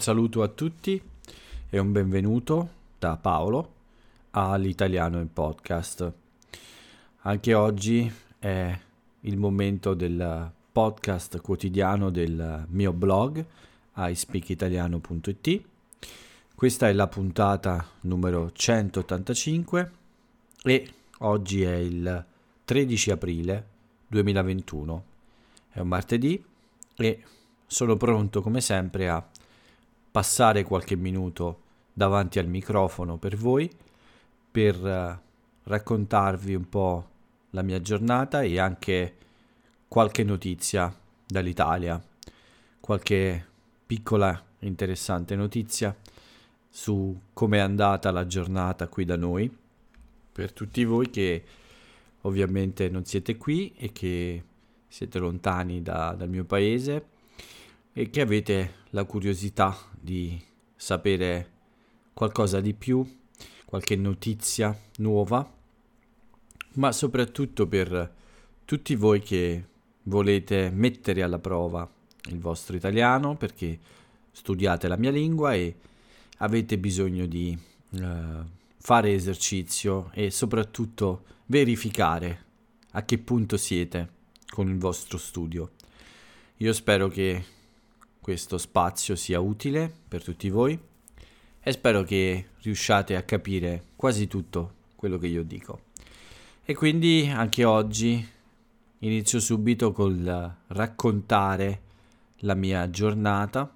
saluto a tutti e un benvenuto da Paolo all'Italiano in Podcast. Anche oggi è il momento del podcast quotidiano del mio blog ispeakitaliano.it. Questa è la puntata numero 185 e oggi è il 13 aprile 2021. È un martedì e sono pronto come sempre a passare qualche minuto davanti al microfono per voi per uh, raccontarvi un po' la mia giornata e anche qualche notizia dall'Italia, qualche piccola interessante notizia su come è andata la giornata qui da noi, per tutti voi che ovviamente non siete qui e che siete lontani da, dal mio paese e che avete la curiosità di sapere qualcosa di più, qualche notizia nuova, ma soprattutto per tutti voi che volete mettere alla prova il vostro italiano perché studiate la mia lingua e avete bisogno di uh, fare esercizio e soprattutto verificare a che punto siete con il vostro studio. Io spero che questo spazio sia utile per tutti voi e spero che riusciate a capire quasi tutto quello che io dico. E quindi anche oggi inizio subito col raccontare la mia giornata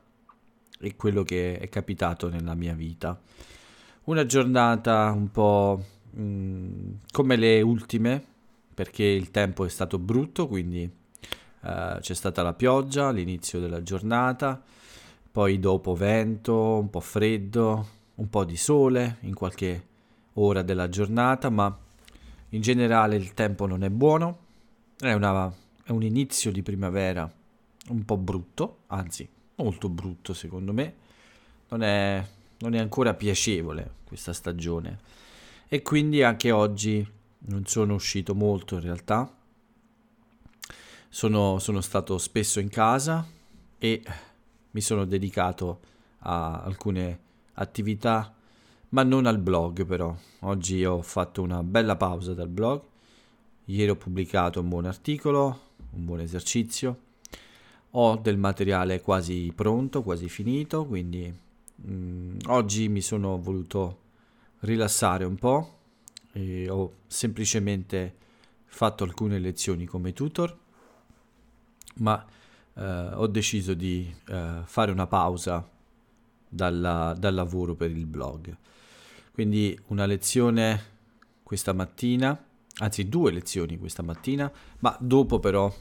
e quello che è capitato nella mia vita. Una giornata un po' mh, mm, come le ultime, perché il tempo è stato brutto, quindi uh, c'è stata la pioggia all'inizio della giornata, poi dopo vento, un po' freddo, un po' di sole in qualche ora della giornata, ma in generale il tempo non è buono, è, una, è un inizio di primavera un po' brutto, anzi molto brutto secondo me, non è, non è ancora piacevole questa stagione. E quindi anche oggi non sono uscito molto in realtà, sono, sono stato spesso in casa e mi sono dedicato a alcune attività, ma non al blog però. Oggi ho fatto una bella pausa dal blog, ieri ho pubblicato un buon articolo, un buon esercizio, ho del materiale quasi pronto, quasi finito, quindi mh, mm, oggi mi sono voluto rilassare un po' e ho semplicemente fatto alcune lezioni come tutor, ma eh, ho deciso di eh, fare una pausa dalla, dal lavoro per il blog. Quindi una lezione questa mattina, anzi due lezioni questa mattina, ma dopo però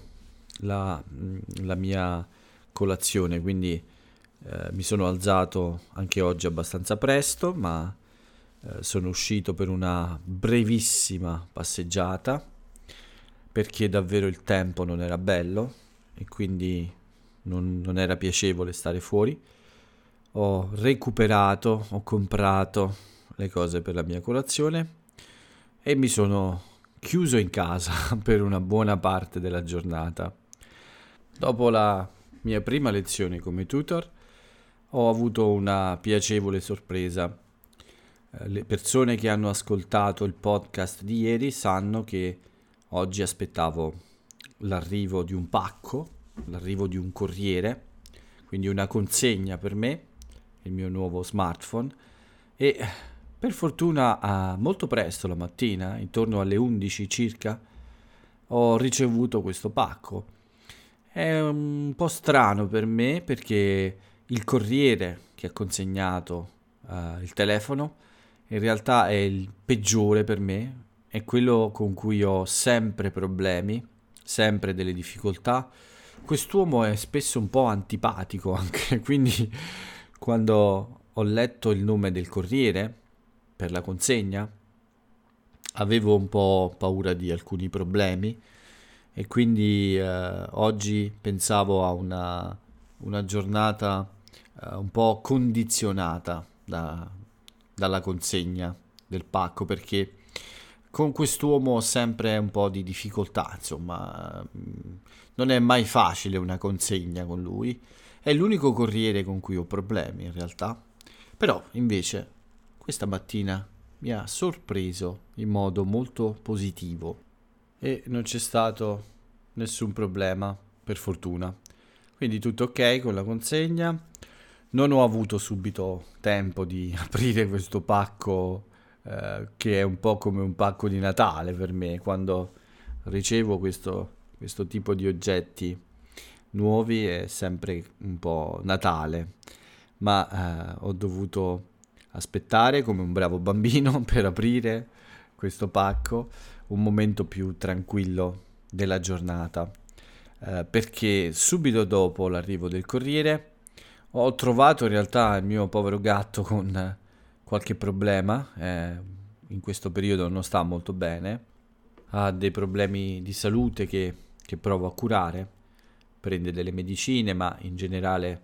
la, mm, la mia colazione, quindi eh, mi sono alzato anche oggi abbastanza presto, ma eh, sono uscito per una brevissima passeggiata perché davvero il tempo non era bello e quindi non, non era piacevole stare fuori. Ho recuperato, ho comprato le cose per la mia colazione e mi sono chiuso in casa per una buona parte della giornata. Dopo la mia prima lezione come tutor ho avuto una piacevole sorpresa. Eh, le persone che hanno ascoltato il podcast di ieri sanno che oggi aspettavo l'arrivo di un pacco, l'arrivo di un corriere, quindi una consegna per me, il mio nuovo smartphone e per fortuna molto presto la mattina, intorno alle 11 circa, ho ricevuto questo pacco. È un po' strano per me perché il corriere che ha consegnato uh, il telefono in realtà è il peggiore per me, è quello con cui ho sempre problemi sempre delle difficoltà. Quest'uomo è spesso un po' antipatico anche, quindi quando ho letto il nome del corriere per la consegna avevo un po' paura di alcuni problemi e quindi eh, oggi pensavo a una, una giornata eh, un po' condizionata da, dalla consegna del pacco perché con quest'uomo ho sempre un po' di difficoltà, insomma, mm, non è mai facile una consegna con lui È l'unico corriere con cui ho problemi in realtà. Però invece questa mattina mi ha sorpreso in modo molto positivo e non c'è stato nessun problema, per fortuna. Quindi tutto ok con la consegna. Non ho avuto subito tempo di aprire questo pacco eh, che è un po' come un pacco di Natale per me quando ricevo questo, questo tipo di oggetti nuovi è sempre un po' Natale, ma eh, ho dovuto aspettare come un bravo bambino per aprire questo pacco, un momento più tranquillo della giornata, eh, perché subito dopo l'arrivo del corriere ho trovato in realtà il mio povero gatto con qualche problema, eh, in questo periodo non sta molto bene, ha dei problemi di salute che, che provo a curare, prende delle medicine, ma in generale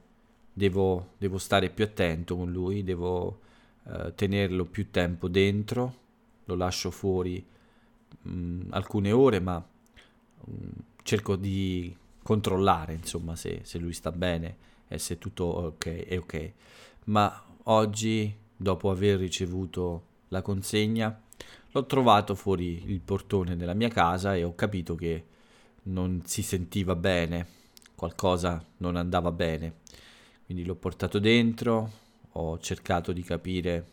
devo, devo stare più attento con lui, devo eh, tenerlo più tempo dentro, lo lascio fuori mh, mm, alcune ore, ma mh, mm, cerco di controllare insomma se, se, lui sta bene e se tutto ok, è ok. Ma oggi, dopo aver ricevuto la consegna, l'ho trovato fuori il portone della mia casa e ho capito che non si sentiva bene, qualcosa non andava bene. Quindi l'ho portato dentro, ho cercato di capire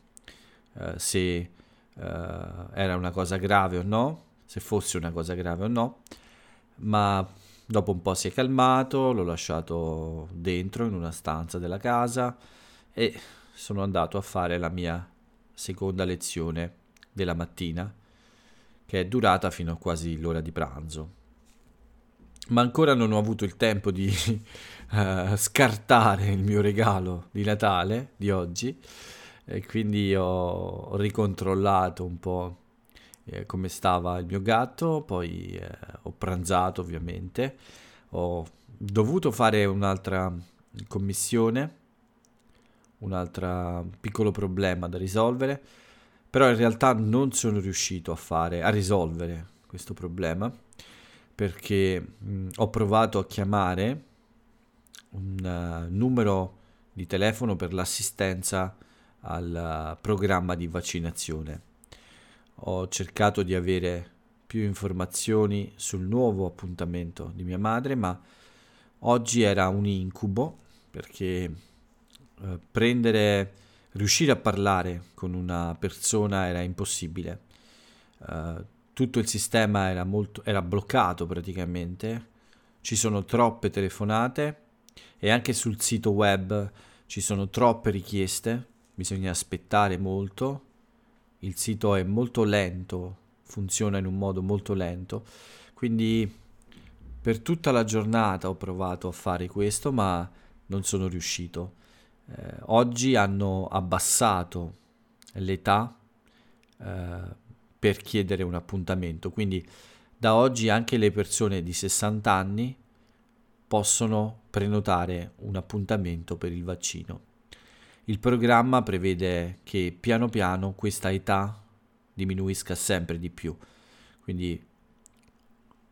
uh, se uh, era una cosa grave o no, se fosse una cosa grave o no, ma dopo un po' si è calmato, l'ho lasciato dentro in una stanza della casa e sono andato a fare la mia seconda lezione della mattina, che è durata fino a quasi l'ora di pranzo. Ma ancora non ho avuto il tempo di uh, scartare il mio regalo di Natale di oggi e quindi ho ricontrollato un po' eh, come stava il mio gatto, poi eh, ho pranzato ovviamente, ho dovuto fare un'altra commissione, un altro piccolo problema da risolvere però in realtà non sono riuscito a fare, a risolvere questo problema perché mh, ho provato a chiamare un uh, numero di telefono per l'assistenza al uh, programma di vaccinazione. Ho cercato di avere più informazioni sul nuovo appuntamento di mia madre, ma oggi era un incubo perché uh, prendere riuscire a parlare con una persona era impossibile. Uh, tutto il sistema era, molto, era bloccato praticamente, ci sono troppe telefonate e anche sul sito web ci sono troppe richieste, bisogna aspettare molto, il sito è molto lento, funziona in un modo molto lento, quindi per tutta la giornata ho provato a fare questo ma non sono riuscito eh, oggi hanno abbassato l'età eh, per chiedere un appuntamento, quindi da oggi anche le persone di 60 anni possono prenotare un appuntamento per il vaccino. Il programma prevede che piano piano questa età diminuisca sempre di più. Quindi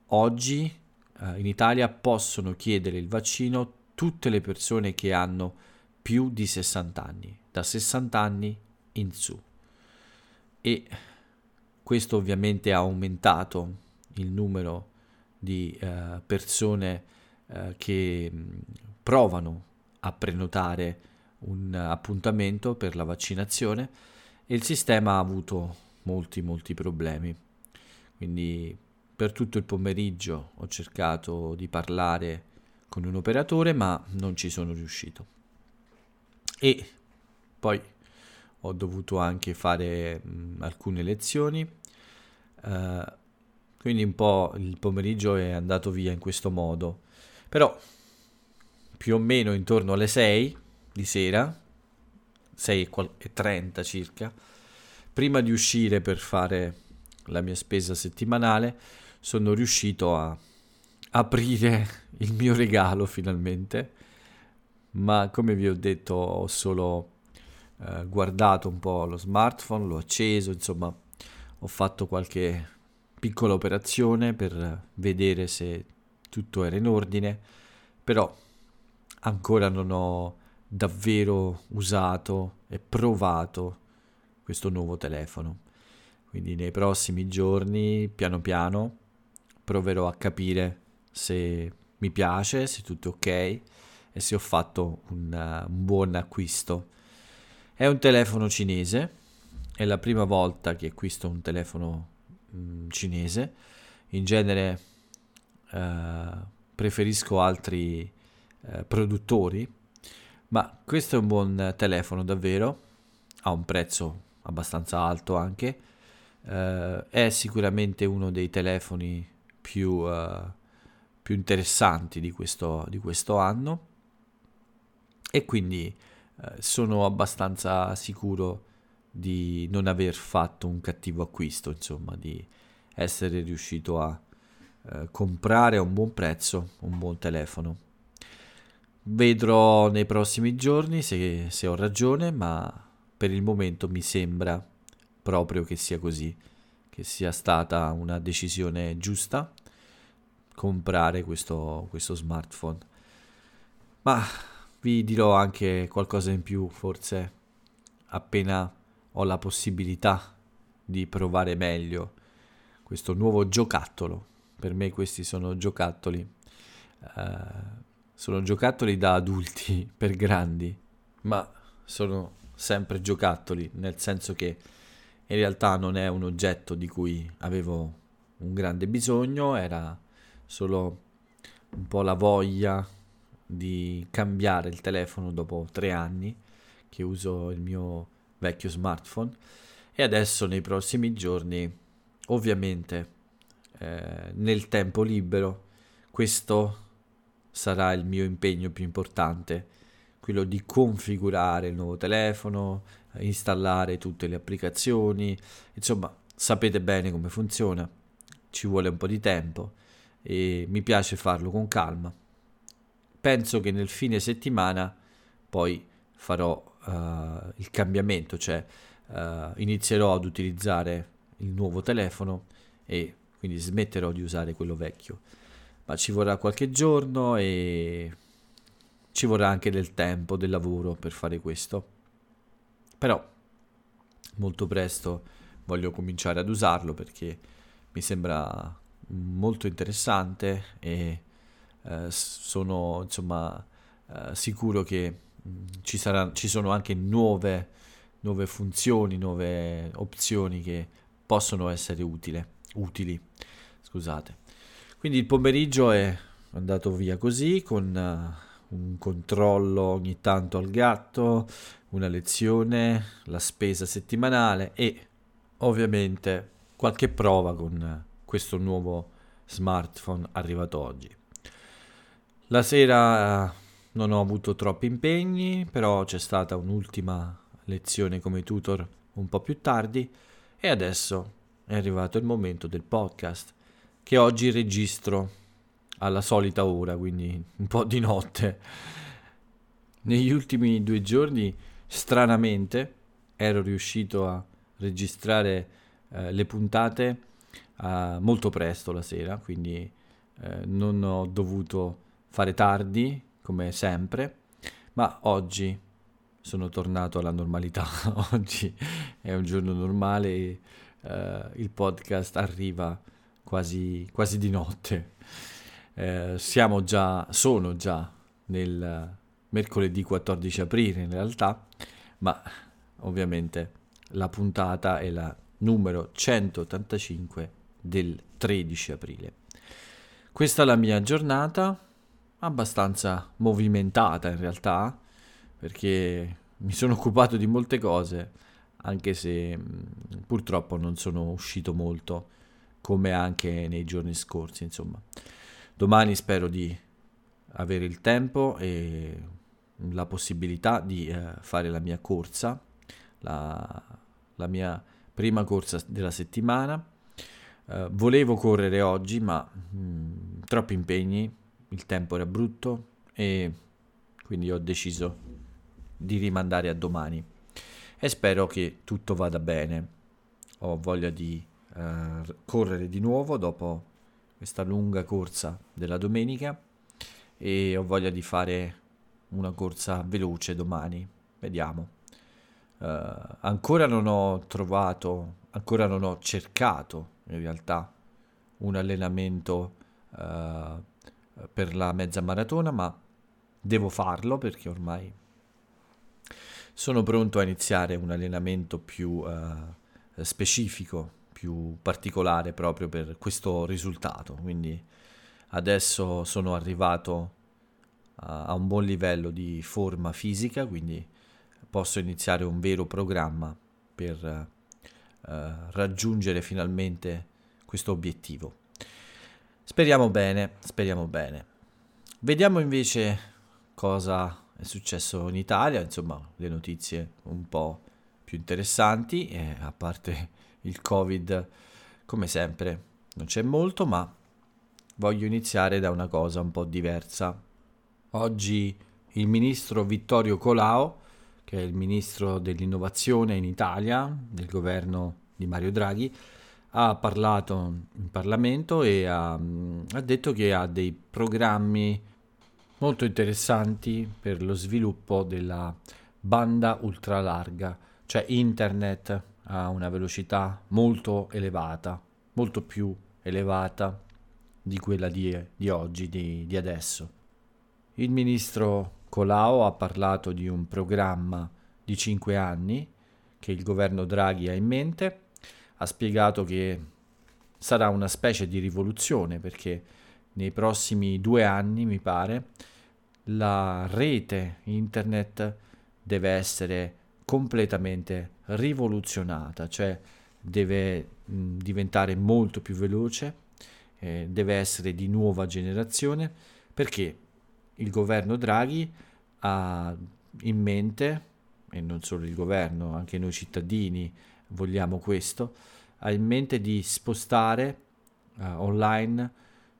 oggi eh, in Italia possono chiedere il vaccino tutte le persone che hanno più di 60 anni, da 60 anni in su. E questo ovviamente ha aumentato il numero di uh, persone uh, che mm, provano a prenotare un appuntamento per la vaccinazione e il sistema ha avuto molti molti problemi. Quindi per tutto il pomeriggio ho cercato di parlare con un operatore ma non ci sono riuscito e poi ho dovuto anche fare mh, alcune lezioni, uh, quindi un po' il pomeriggio è andato via in questo modo, però più o meno intorno alle 6 di sera, 6 e 30 circa, prima di uscire per fare la mia spesa settimanale, sono riuscito a aprire il mio regalo finalmente ma come vi ho detto ho solo eh, guardato un po' lo smartphone, l'ho acceso, insomma ho fatto qualche piccola operazione per vedere se tutto era in ordine, però ancora non ho davvero usato e provato questo nuovo telefono. Quindi nei prossimi giorni, piano piano, proverò a capire se mi piace, se tutto è ok e se ho fatto un, uh, un buon acquisto. È un telefono cinese, è la prima volta che acquisto un telefono mh, mm, cinese. In genere uh, preferisco altri uh, produttori, ma questo è un buon telefono davvero, ha un prezzo abbastanza alto anche Uh, è sicuramente uno dei telefoni più, uh, più interessanti di questo, di questo, anno e quindi uh, sono abbastanza sicuro di non aver fatto un cattivo acquisto, insomma, di essere riuscito a comprare a un buon prezzo un buon telefono. Vedrò nei prossimi giorni se, se ho ragione, ma per il momento mi sembra proprio che sia così, che sia stata una decisione giusta comprare questo, questo smartphone. Ma vi dirò anche qualcosa in più, forse appena ho la possibilità di provare meglio questo nuovo giocattolo. Per me questi sono giocattoli. Uh, sono giocattoli da adulti per grandi, ma sono sempre giocattoli, nel senso che in realtà non è un oggetto di cui avevo un grande bisogno, era solo un po' la voglia di cambiare il telefono dopo tre anni che uso il mio vecchio smartphone e adesso nei prossimi giorni ovviamente eh, nel tempo libero questo sarà il mio impegno più importante quello di configurare il nuovo telefono installare tutte le applicazioni, insomma sapete bene come funziona, ci vuole un po' di tempo e mi piace farlo con calma. Penso che nel fine settimana poi farò uh, il cambiamento, cioè uh, inizierò ad utilizzare il nuovo telefono e quindi smetterò di usare quello vecchio. Ma ci vorrà qualche giorno e ci vorrà anche del tempo, del lavoro per fare questo. Però molto presto voglio cominciare ad usarlo perché mi sembra molto interessante e eh, sono insomma eh, sicuro che ci, sarà, ci sono anche nuove, nuove funzioni, nuove opzioni che possono essere utile, utili. Scusate. Quindi il pomeriggio è andato via così con uh, un controllo ogni tanto al gatto, una lezione, la spesa settimanale e ovviamente qualche prova con questo nuovo smartphone arrivato oggi. La sera eh, non ho avuto troppi impegni, però c'è stata un'ultima lezione come tutor un po' più tardi e adesso è arrivato il momento del podcast che oggi registro alla solita ora, quindi un po' di notte. Negli ultimi due giorni stranamente ero riuscito a registrare eh, le puntate eh, molto presto la sera, quindi eh, non ho dovuto fare tardi come sempre, ma oggi sono tornato alla normalità. oggi è un giorno normale eh, il podcast arriva quasi, quasi di notte. Eh, siamo già, sono già nel mercoledì 14 aprile in realtà, ma ovviamente la puntata è la numero 185 del 13 aprile. Questa è la mia giornata, abbastanza movimentata in realtà, perché mi sono occupato di molte cose, anche se purtroppo non sono uscito molto, come anche nei giorni scorsi, insomma. Domani spero di avere il tempo e la possibilità di eh, fare la mia corsa, la, la, mia prima corsa della settimana. Eh, volevo correre oggi, ma mh, mm, troppi impegni, il tempo era brutto e quindi ho deciso di rimandare a domani. E spero che tutto vada bene. Ho voglia di eh, correre di nuovo dopo questa lunga corsa della domenica e ho voglia di fare una corsa veloce domani, vediamo. Uh, ancora non ho trovato, ancora non ho cercato in realtà un allenamento uh, per la mezza maratona, ma devo farlo perché ormai sono pronto a iniziare un allenamento più uh, specifico, più particolare proprio per questo risultato. Quindi adesso sono arrivato a, a un buon livello di forma fisica, quindi posso iniziare un vero programma per uh, raggiungere finalmente questo obiettivo. Speriamo bene, speriamo bene. Vediamo invece cosa è successo in Italia, insomma, le notizie un po' più interessanti, e a parte il Covid, come sempre, non c'è molto, ma voglio iniziare da una cosa un po' diversa. Oggi il ministro Vittorio Colao, che è il ministro dell'innovazione in Italia, del governo di Mario Draghi, ha parlato in Parlamento e ha, ha detto che ha dei programmi molto interessanti per lo sviluppo della banda ultralarga, cioè internet a una velocità molto elevata, molto più elevata di quella di, di oggi, di, di adesso. Il ministro Colau ha parlato di un programma di cinque anni che il governo Draghi ha in mente, ha spiegato che sarà una specie di rivoluzione perché nei prossimi due anni, mi pare, la rete internet deve essere completamente rivoluzionata, cioè deve mh, diventare molto più veloce, eh, deve essere di nuova generazione, perché il governo Draghi ha in mente, e non solo il governo, anche noi cittadini vogliamo questo, ha in mente di spostare uh, online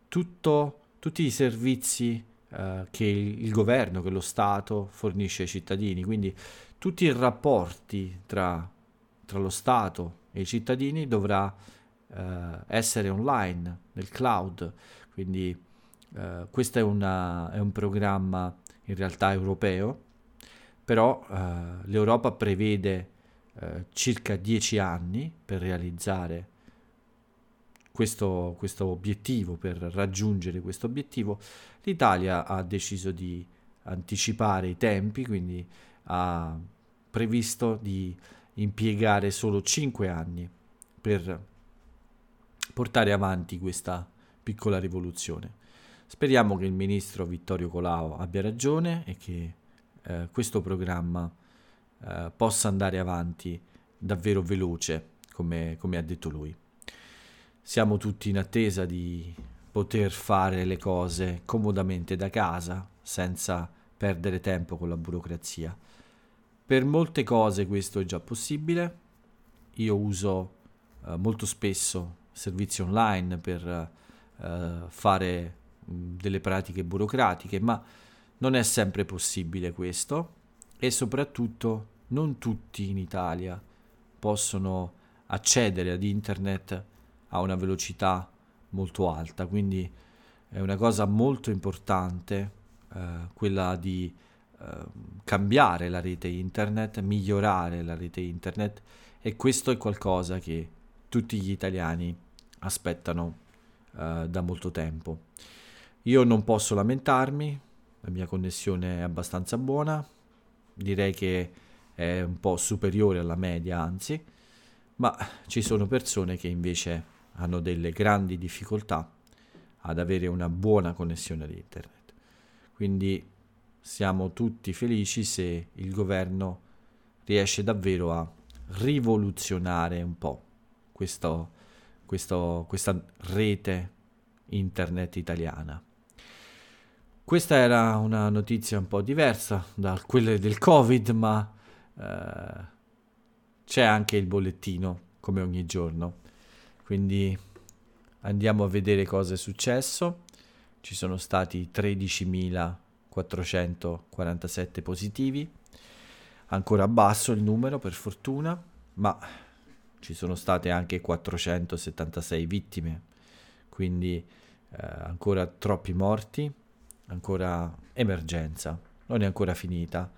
tutto, tutti i servizi uh, che il, il, governo, che lo Stato fornisce ai cittadini. Quindi tutti i rapporti tra, tra lo Stato e i cittadini dovrà uh, essere online, nel cloud. Quindi questo è, una, è un programma in realtà europeo, però l'Europa prevede circa dieci anni per realizzare questo, questo obiettivo, per raggiungere questo obiettivo, l'Italia ha deciso di anticipare i tempi, quindi ha previsto di impiegare solo 5 anni per portare avanti questa piccola rivoluzione. Speriamo che il ministro Vittorio Colao abbia ragione e che eh, questo programma eh, possa andare avanti davvero veloce, come, come ha detto lui siamo tutti in attesa di poter fare le cose comodamente da casa, senza perdere tempo con la burocrazia. Per molte cose questo è già possibile. Io uso eh, molto spesso servizi online per eh, fare mh, delle pratiche burocratiche, ma non è sempre possibile questo e soprattutto non tutti in Italia possono accedere ad internet a una velocità molto alta, quindi è una cosa molto importante eh, quella di eh, cambiare la rete internet, migliorare la rete internet e questo è qualcosa che tutti gli italiani aspettano eh, da molto tempo. Io non posso lamentarmi, la mia connessione è abbastanza buona, direi che è un po' superiore alla media anzi, ma ci sono persone che invece hanno delle grandi difficoltà ad avere una buona connessione ad internet. Quindi siamo tutti felici se il governo riesce davvero a rivoluzionare un po' questo, questo, questa rete internet italiana. Questa era una notizia un po' diversa da quelle del Covid, ma eh, c'è anche il bollettino, come ogni giorno. Quindi andiamo a vedere cosa è successo. Ci sono stati 13.447 positivi, ancora basso il numero per fortuna, ma ci sono state anche 476 vittime, quindi eh, ancora troppi morti, ancora emergenza non è ancora finita,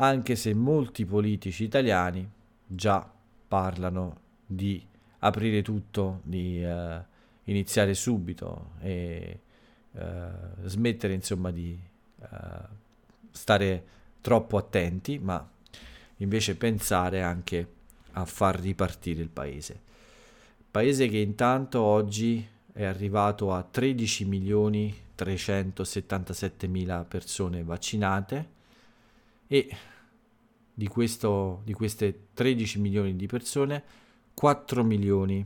anche se molti politici italiani già parlano di aprire tutto, di uh, iniziare subito e uh, smettere insomma di uh, stare troppo attenti, ma invece pensare anche a far ripartire il paese. Paese che intanto oggi è arrivato a 13 milioni 377 mila persone vaccinate e di, questo, di queste 13 milioni di persone 4 milioni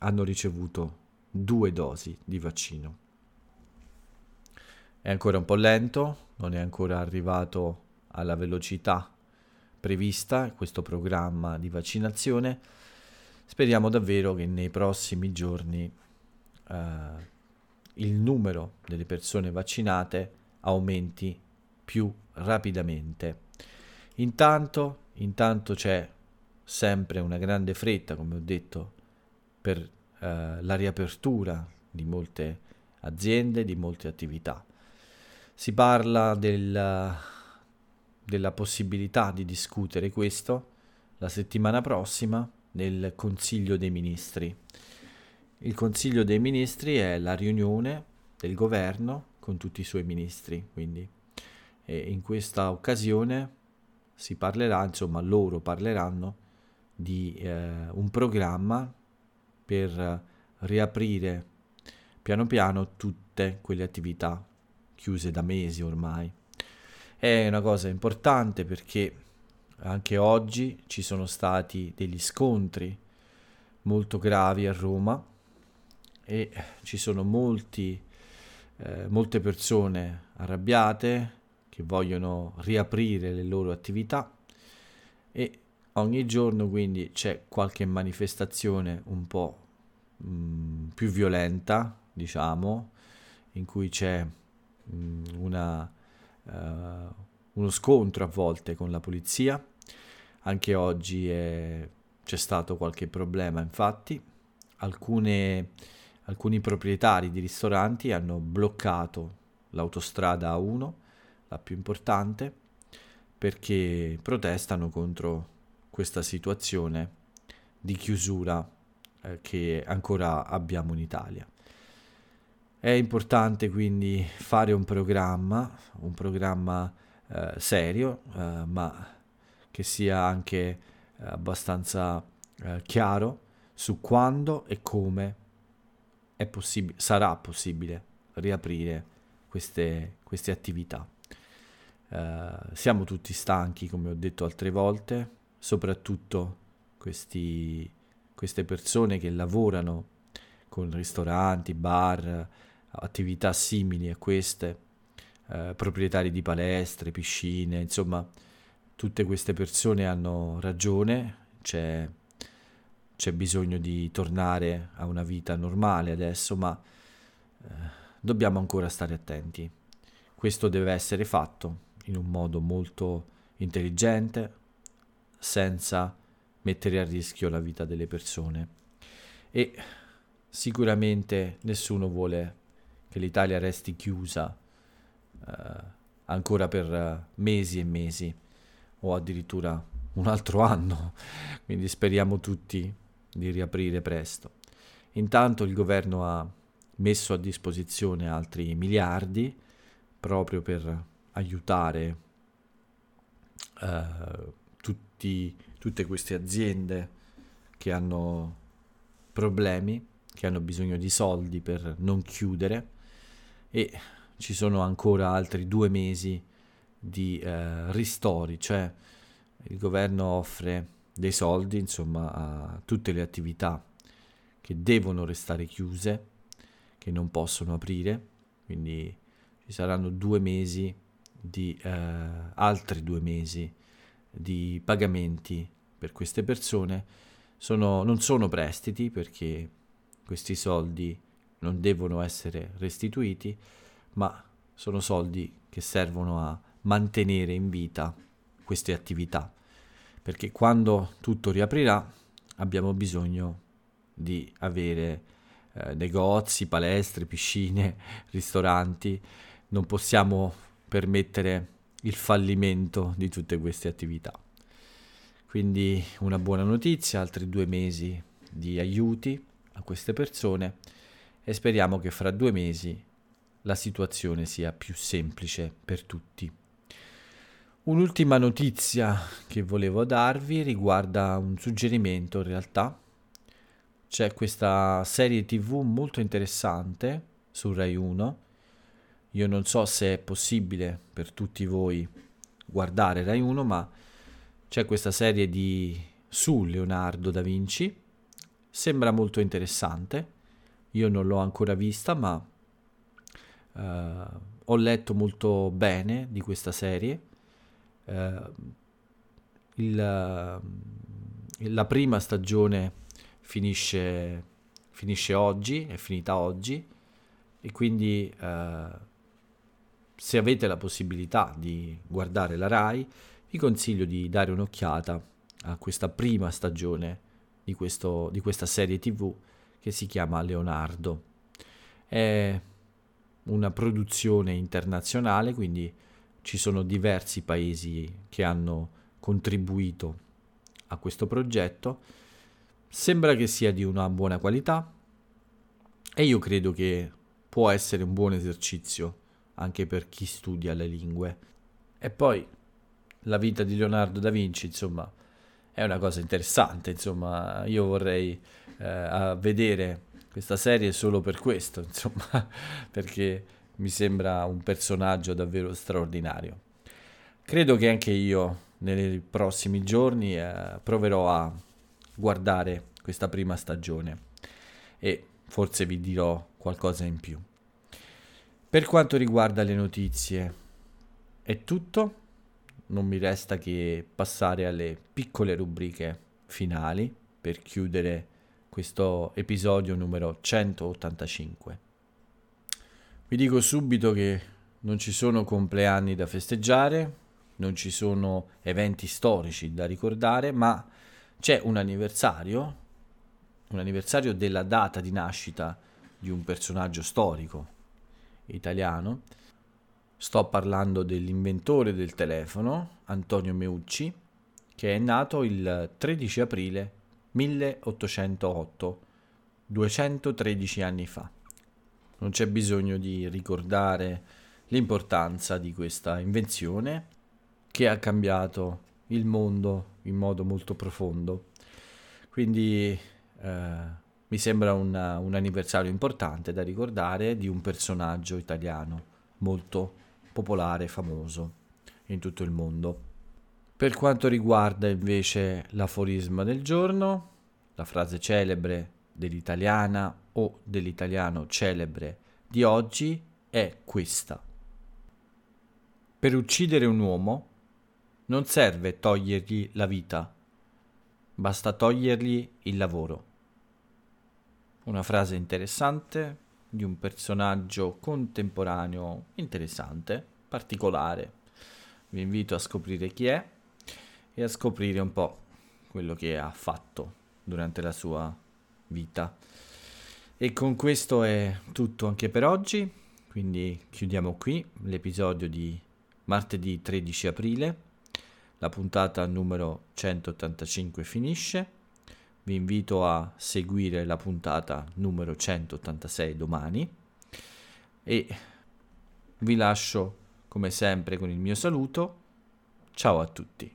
hanno ricevuto due dosi di vaccino. È ancora un po' lento, non è ancora arrivato alla velocità prevista questo programma di vaccinazione. Speriamo davvero che nei prossimi giorni eh, il numero delle persone vaccinate aumenti più rapidamente. Intanto, intanto c'è sempre una grande fretta, come ho detto, per eh, la riapertura di molte aziende, di molte attività. Si parla del, della possibilità di discutere questo la settimana prossima nel Consiglio dei Ministri. Il Consiglio dei Ministri è la riunione del governo con tutti i suoi ministri, quindi in questa occasione si parlerà, insomma loro parleranno di eh, un programma per riaprire piano piano tutte quelle attività chiuse da mesi ormai. È una cosa importante perché anche oggi ci sono stati degli scontri molto gravi a Roma e ci sono molti, eh, molte persone arrabbiate che vogliono riaprire le loro attività e ogni giorno quindi c'è qualche manifestazione un po' mh, mm, più violenta, diciamo, in cui c'è mh, mm, una, uh, uno scontro a volte con la polizia. Anche oggi è, c'è stato qualche problema, infatti. Alcune, alcuni proprietari di ristoranti hanno bloccato l'autostrada A1 la più importante, perché protestano contro questa situazione di chiusura eh, che ancora abbiamo in Italia. È importante quindi fare un programma, un programma eh, serio, eh, ma che sia anche eh, abbastanza eh, chiaro su quando e come possib- sarà possibile riaprire queste, queste attività. Uh, siamo tutti stanchi, come ho detto altre volte, soprattutto questi, queste persone che lavorano con ristoranti, bar, attività simili a queste, uh, proprietari di palestre, piscine, insomma, tutte queste persone hanno ragione, c'è, c'è bisogno di tornare a una vita normale adesso, ma uh, dobbiamo ancora stare attenti. Questo deve essere fatto in un modo molto intelligente, senza mettere a rischio la vita delle persone. E sicuramente nessuno vuole che l'Italia resti chiusa eh, ancora per mesi e mesi o addirittura un altro anno, quindi speriamo tutti di riaprire presto. Intanto il governo ha messo a disposizione altri miliardi proprio per aiutare uh, tutti, tutte queste aziende che hanno problemi, che hanno bisogno di soldi per non chiudere. E ci sono ancora altri due mesi di uh, ristori, cioè il governo offre dei soldi insomma a tutte le attività che devono restare chiuse, che non possono aprire, quindi ci saranno due mesi di eh, altri due mesi di pagamenti per queste persone. Sono, non sono prestiti perché questi soldi non devono essere restituiti, ma sono soldi che servono a mantenere in vita queste attività, perché quando tutto riaprirà abbiamo bisogno di avere eh, negozi, palestre, piscine, ristoranti, non possiamo permettere il fallimento di tutte queste attività. Quindi una buona notizia, altri due mesi di aiuti a queste persone e speriamo che fra due mesi la situazione sia più semplice per tutti. Un'ultima notizia che volevo darvi riguarda un suggerimento in realtà. C'è questa serie tv molto interessante su Rai 1. Io non so se è possibile per tutti voi guardare Rai 1, ma c'è questa serie di su Leonardo da Vinci. Sembra molto interessante. Io non l'ho ancora vista, ma uh, ho letto molto bene di questa serie eh, il, la prima stagione finisce, finisce oggi, è finita oggi e quindi eh, se avete la possibilità di guardare la RAI vi consiglio di dare un'occhiata a questa prima stagione di, questo, di questa serie tv che si chiama Leonardo. È una produzione internazionale, quindi ci sono diversi paesi che hanno contribuito a questo progetto. Sembra che sia di una buona qualità e io credo che può essere un buon esercizio anche per chi studia le lingue. E poi la vita di Leonardo da Vinci, insomma, è una cosa interessante, insomma, io vorrei eh, vedere questa serie solo per questo, insomma, perché mi sembra un personaggio davvero straordinario. Credo che anche io nei prossimi giorni eh, proverò a guardare questa prima stagione e forse vi dirò qualcosa in più. Per quanto riguarda le notizie è tutto, non mi resta che passare alle piccole rubriche finali per chiudere questo episodio numero 185. Vi dico subito che non ci sono compleanni da festeggiare, non ci sono eventi storici da ricordare, ma c'è un anniversario, un anniversario della data di nascita di un personaggio storico italiano. Sto parlando dell'inventore del telefono, Antonio Meucci, che è nato il 13 aprile 1808, 213 anni fa non c'è bisogno di ricordare l'importanza di questa invenzione che ha cambiato il mondo in modo molto profondo. Quindi eh, mi sembra una, un anniversario importante da ricordare di un personaggio italiano molto popolare e famoso in tutto il mondo. Per quanto riguarda invece l'aforisma del giorno, la frase celebre dell'italiana o dell'italiano celebre di oggi è questa. Per uccidere un uomo non serve togliergli la vita, basta togliergli il lavoro. Una frase interessante di un personaggio contemporaneo interessante, particolare. Vi invito a scoprire chi è e a scoprire un po' quello che ha fatto durante la sua vita. E con questo è tutto anche per oggi, quindi chiudiamo qui l'episodio di martedì 13 aprile. La puntata numero 185 finisce. Vi invito a seguire la puntata numero 186 domani e vi lascio come sempre con il mio saluto. Ciao a tutti.